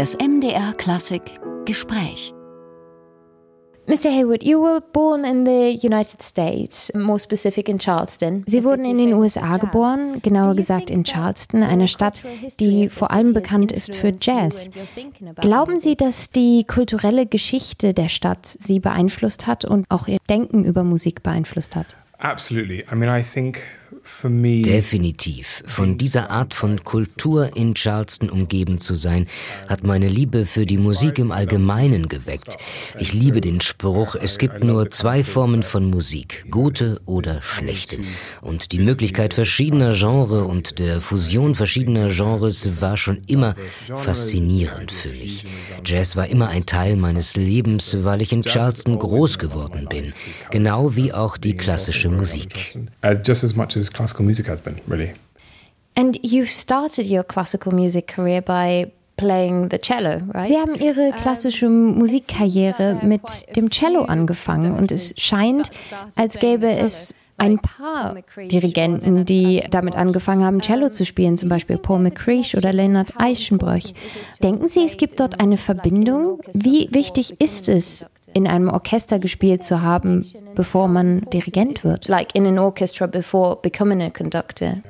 Das MDR Klassik Gespräch. Mr. Haywood, you were born in the United States, more specific in Charleston. Sie wurden in den USA geboren, genauer gesagt in Charleston, einer Stadt, die vor allem bekannt ist für Jazz. Glauben Sie, dass die kulturelle Geschichte der Stadt Sie beeinflusst hat und auch Ihr Denken über Musik beeinflusst hat? Absolutely. I mean, I think Definitiv. Von dieser Art von Kultur in Charleston umgeben zu sein, hat meine Liebe für die Musik im Allgemeinen geweckt. Ich liebe den Spruch, es gibt nur zwei Formen von Musik, gute oder schlechte. Und die Möglichkeit verschiedener Genres und der Fusion verschiedener Genres war schon immer faszinierend für mich. Jazz war immer ein Teil meines Lebens, weil ich in Charleston groß geworden bin. Genau wie auch die klassische Musik. Just as much as classical music has been, really. And you've started your classical music career by playing the cello, right? Sie haben Ihre klassische Musikkarriere mit dem Cello angefangen und es scheint, als gäbe es ein paar Dirigenten, die damit angefangen haben, Cello zu spielen, zum Beispiel Paul McCreesh oder Leonard Eichenbröch. Denken Sie, es gibt dort eine Verbindung? Wie wichtig ist es, in einem Orchester gespielt zu haben, bevor man Dirigent wird. Like in an orchestra before becoming a conductor.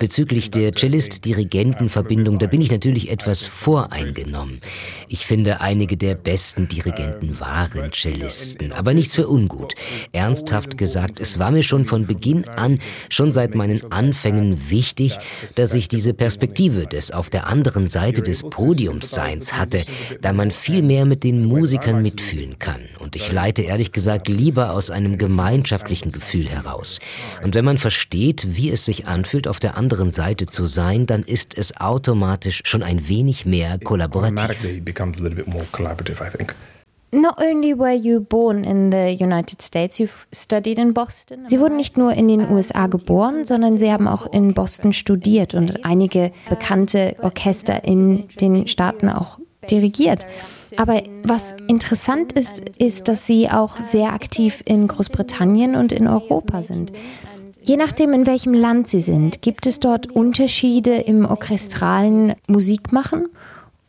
Bezüglich der Cellist-Dirigenten-Verbindung, da bin ich natürlich etwas voreingenommen. Ich finde, einige der besten Dirigenten waren Cellisten, aber nichts für ungut. Ernsthaft gesagt, es war mir schon von Beginn an, schon seit meinen Anfängen wichtig, dass ich diese Perspektive des auf der anderen Seite des Podiumsseins hatte, da man viel mehr mit den Musikern mitfühlen kann. Und ich leite ehrlich gesagt lieber aus einem gemeinschaftlichen Gefühl heraus. Und wenn man versteht, wie es sich anfühlt, auf der anderen Seite zu sein, dann ist es automatisch schon ein wenig mehr kollaborativ. Not only were you born in the United States, you studied in Boston. Sie wurden nicht nur in den USA geboren, sondern sie haben auch in Boston studiert und einige bekannte Orchester in den Staaten auch dirigiert. Aber was interessant ist, ist, dass sie auch sehr aktiv in Großbritannien und in Europa sind. Je nachdem, in welchem Land Sie sind, gibt es dort Unterschiede im orchestralen Musikmachen?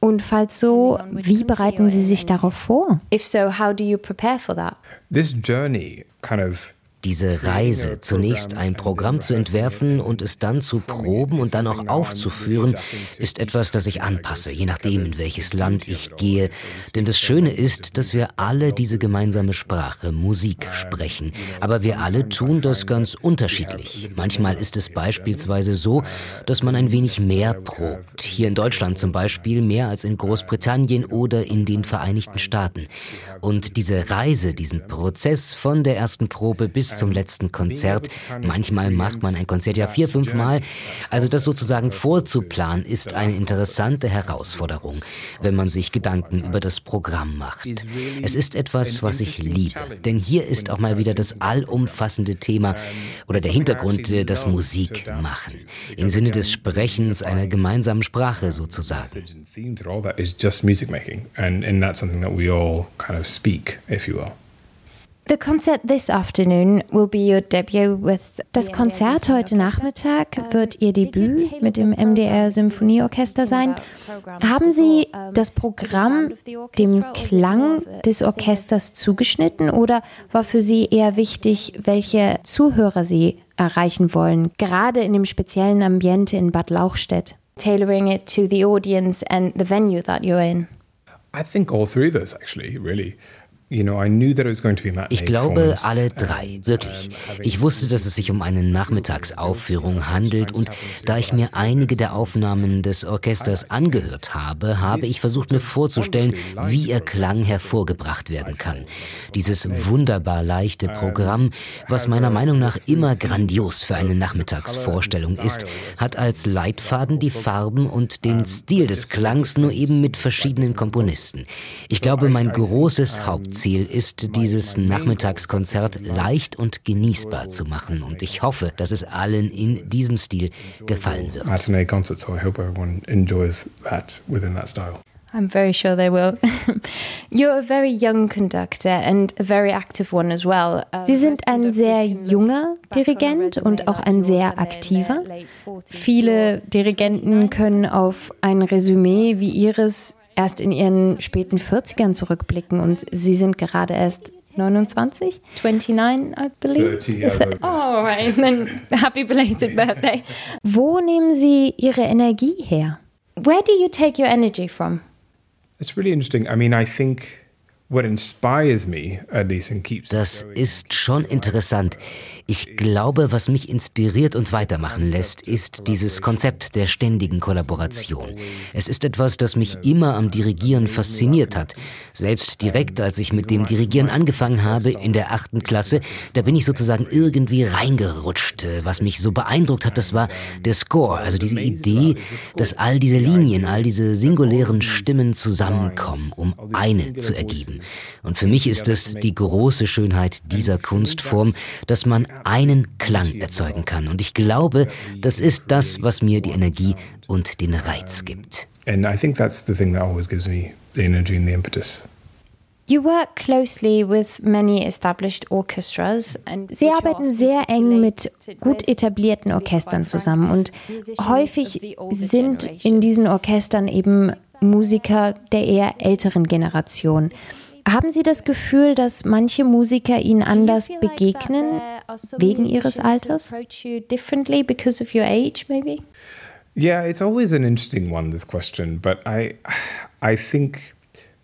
Und falls so, wie bereiten Sie sich darauf vor? If so, how do you prepare for that? This journey kind of diese Reise, zunächst ein Programm zu entwerfen und es dann zu proben und dann auch aufzuführen, ist etwas, das ich anpasse, je nachdem, in welches Land ich gehe. Denn das Schöne ist, dass wir alle diese gemeinsame Sprache, Musik, sprechen. Aber wir alle tun das ganz unterschiedlich. Manchmal ist es beispielsweise so, dass man ein wenig mehr probt. Hier in Deutschland zum Beispiel mehr als in Großbritannien oder in den Vereinigten Staaten. Und diese Reise, diesen Prozess von der ersten Probe bis bis zum letzten Konzert. Manchmal macht man ein Konzert ja vier, fünf Mal. Also das sozusagen vorzuplanen ist eine interessante Herausforderung, wenn man sich Gedanken über das Programm macht. Es ist etwas, was ich liebe, denn hier ist auch mal wieder das allumfassende Thema oder der Hintergrund, äh, das Musik machen. Im Sinne des Sprechens einer gemeinsamen Sprache sozusagen. And, and that's something that we all kind of speak, if you will. The concert this afternoon will be your debut with Das Konzert heute Nachmittag wird Ihr Debüt mit dem MDR Symphonieorchester sein. Haben Sie das Programm dem Klang des Orchesters zugeschnitten oder war für Sie eher wichtig, welche Zuhörer Sie erreichen wollen, gerade in dem speziellen Ambiente in Bad Lauchstädt? Tailoring it to the audience and the venue that you're in. I think all three of those actually, really. Ich glaube alle drei, wirklich. Ich wusste, dass es sich um eine Nachmittagsaufführung handelt und da ich mir einige der Aufnahmen des Orchesters angehört habe, habe ich versucht mir vorzustellen, wie ihr Klang hervorgebracht werden kann. Dieses wunderbar leichte Programm, was meiner Meinung nach immer grandios für eine Nachmittagsvorstellung ist, hat als Leitfaden die Farben und den Stil des Klangs nur eben mit verschiedenen Komponisten. Ich glaube, mein großes Haupt Ziel ist, dieses Nachmittagskonzert leicht und genießbar zu machen. Und ich hoffe, dass es allen in diesem Stil gefallen wird. I'm very sure they will. You're a very young conductor and a very active one as well. Uh, Sie sind ein sehr junger Dirigent und auch ein sehr aktiver. Viele Dirigenten können auf ein Resümee wie ihres erst in ihren späten 40ern zurückblicken und Sie sind gerade erst 29? 29, I believe. 30 years old. Oh, right. Then happy belated birthday. Wo nehmen Sie Ihre Energie her? Where do you take your energy from? It's really interesting. I mean, I think Das ist schon interessant. Ich glaube, was mich inspiriert und weitermachen lässt, ist dieses Konzept der ständigen Kollaboration. Es ist etwas, das mich immer am Dirigieren fasziniert hat. Selbst direkt, als ich mit dem Dirigieren angefangen habe in der achten Klasse, da bin ich sozusagen irgendwie reingerutscht. Was mich so beeindruckt hat, das war der Score, also diese Idee, dass all diese Linien, all diese singulären Stimmen zusammenkommen, um eine zu ergeben. Und für mich ist es die große Schönheit dieser Kunstform, dass man einen Klang erzeugen kann. Und ich glaube, das ist das, was mir die Energie und den Reiz gibt. And I think that's the thing that always gives me the energy and the impetus. You work closely with many established orchestras. Sie arbeiten sehr eng mit gut etablierten Orchestern zusammen und häufig sind in diesen Orchestern eben Musiker der eher älteren Generation. Haben Sie das Gefühl, dass manche Musiker Ihnen anders begegnen wegen Ihres Alters? Yeah, it's always an interesting one, this question, but I, I think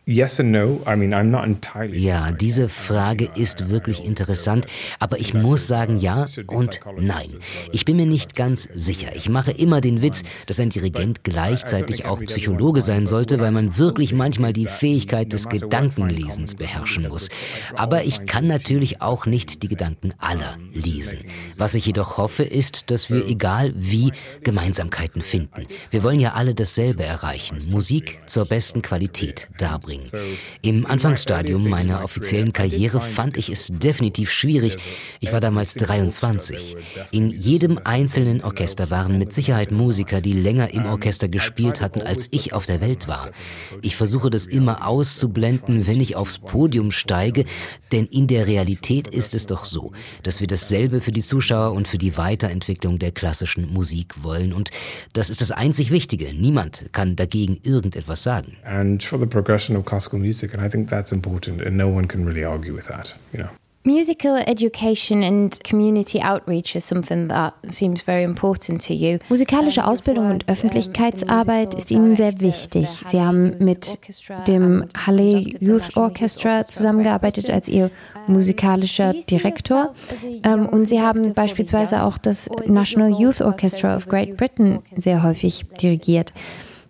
Yes and no. I mean, I'm not entirely Ja, diese Frage ist wirklich interessant, aber ich muss sagen ja und nein. Ich bin mir nicht ganz sicher. Ich mache immer den Witz, dass ein Dirigent gleichzeitig auch Psychologe sein sollte, weil man wirklich manchmal die Fähigkeit des Gedankenlesens beherrschen muss. Aber ich kann natürlich auch nicht die Gedanken aller lesen. Was ich jedoch hoffe, ist, dass wir egal wie Gemeinsamkeiten finden. Wir wollen ja alle dasselbe erreichen, Musik zur besten Qualität darbringen bringen. Im Anfangsstadium meiner offiziellen Karriere fand ich es definitiv schwierig. Ich war damals 23. In jedem einzelnen Orchester waren mit Sicherheit Musiker, die länger im Orchester gespielt hatten, als ich auf der Welt war. Ich versuche das immer auszublenden, wenn ich aufs Podium steige, denn in der Realität ist es doch so, dass wir dasselbe für die Zuschauer und für die Weiterentwicklung der klassischen Musik wollen. Und das ist das einzig Wichtige. Niemand kann dagegen irgendetwas sagen. and for the progression of classical music, and I think that's important, and no one can really argue with that. You know. Musical education and community outreach is something that seems very important to you. Musikalische Ausbildung und Öffentlichkeitsarbeit ist Ihnen sehr wichtig. Sie haben mit dem Halle Youth Orchestra zusammengearbeitet als Ihr musikalischer Direktor. Ähm, und Sie haben beispielsweise auch das National Youth Orchestra of Great Britain sehr häufig dirigiert.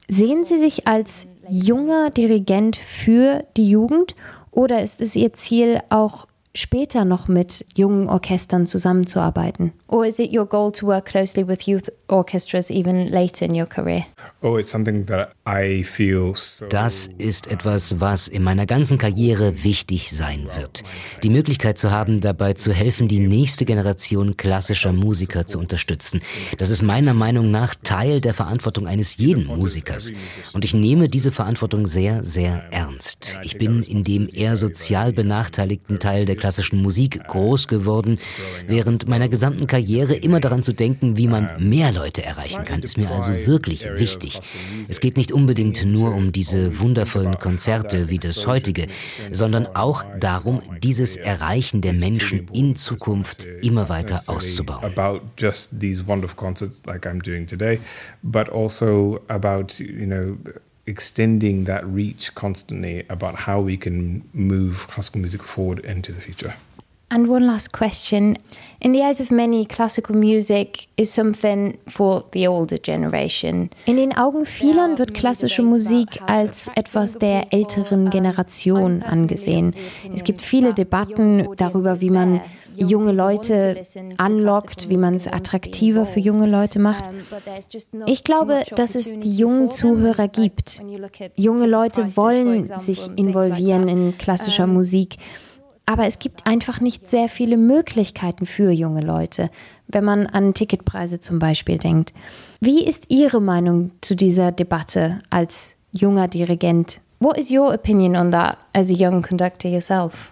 Sehen Sie sich als junger Dirigent für die Jugend oder ist es Ihr Ziel, auch später noch mit jungen Orchestern zusammenzuarbeiten? Or is it your goal to work closely with youth orchestras even later in your career? Oh, it's something that I feel so. Das ist etwas, was in meiner ganzen Karriere wichtig sein wird. Die Möglichkeit zu haben, dabei zu helfen, die nächste Generation klassischer Musiker zu unterstützen. Das ist meiner Meinung nach Teil der Verantwortung eines jeden Musikers. Und ich nehme diese Verantwortung sehr, sehr ernst. Ich bin in dem eher sozial benachteiligten Teil der klassischen Musik groß geworden. Während meiner gesamten Karriere immer daran zu denken, wie man mehr Leute erreichen kann, ist mir also wirklich wichtig. Es geht nicht unbedingt nur um diese wundervollen Konzerte wie das heutige, sondern auch darum, dieses Erreichen der Menschen in Zukunft immer weiter auszubauen. About just these wonderful concerts like I'm doing today, but also about, you know, extending that reach constantly about how we can move classical music forward into the future. And one last question. In the eyes of many, classical music is something for the older generation. In den Augen vieler wird klassische Musik als etwas der älteren Generation angesehen. Es gibt viele Debatten darüber, wie man junge Leute anlockt, wie man es attraktiver für junge Leute macht. Ich glaube, dass es die jungen Zuhörer gibt. Junge Leute wollen sich involvieren in klassischer Musik. Aber es gibt einfach nicht sehr viele Möglichkeiten für junge Leute, wenn man an Ticketpreise zum Beispiel denkt. Wie ist Ihre Meinung zu dieser Debatte als junger Dirigent. What is your opinion on that as a young conductor yourself?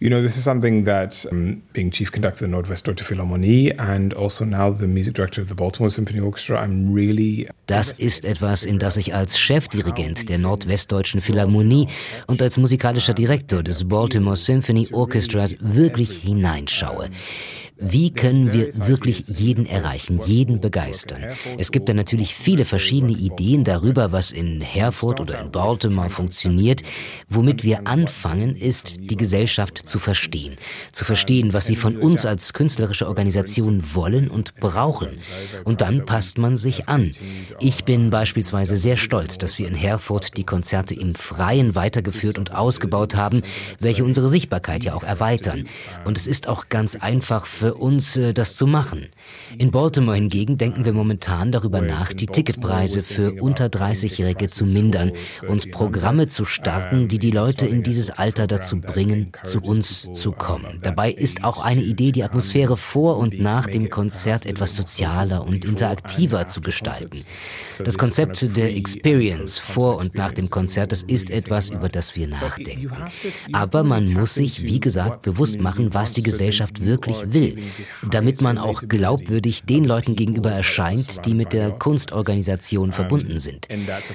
You know, this is something that um, being chief conductor of the Nordwestdeutsche Philharmonie and also now the music director of the Baltimore Symphony Orchestra, I'm really Das ist etwas, in das ich als Chefdirigent der Nordwestdeutschen Philharmonie und als musikalischer Direktor des Baltimore Symphony Orchestras wirklich hineinschaue. Wie können wir wirklich jeden erreichen, jeden begeistern? Es gibt da natürlich viele verschiedene Ideen darüber, was in Herford oder in Baltimore funktioniert. Womit wir anfangen, ist, die Gesellschaft zu verstehen. Zu verstehen, was sie von uns als künstlerische Organisation wollen und brauchen. Und dann passt man sich an. Ich bin beispielsweise sehr stolz, dass wir in Herford die Konzerte im Freien weitergeführt und ausgebaut haben, welche unsere Sichtbarkeit ja auch erweitern. Und es ist auch ganz einfach für für uns, äh, das zu machen. In Baltimore hingegen denken wir momentan darüber nach, die Ticketpreise für unter 30-Jährige zu mindern und Programme zu starten, die die Leute in dieses Alter dazu bringen, zu uns zu kommen. Dabei ist auch eine Idee, die Atmosphäre vor und nach dem Konzert etwas sozialer und interaktiver zu gestalten. Das Konzept der Experience vor und nach dem Konzert, das ist etwas, über das wir nachdenken. Aber man muss sich, wie gesagt, bewusst machen, was die Gesellschaft wirklich will damit man auch glaubwürdig den Leuten gegenüber erscheint, die mit der Kunstorganisation verbunden sind.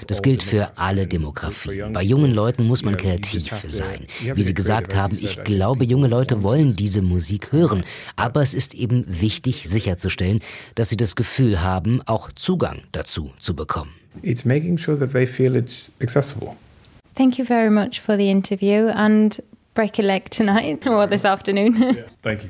Das gilt für alle Demografien. Bei jungen Leuten muss man kreativ sein. Wie Sie gesagt haben, ich glaube, junge Leute wollen diese Musik hören, aber es ist eben wichtig sicherzustellen, dass sie das Gefühl haben, auch Zugang dazu zu bekommen. It's making sure that they feel it's accessible. Thank you very much for the interview and break a leg tonight or this afternoon. yeah, thank you.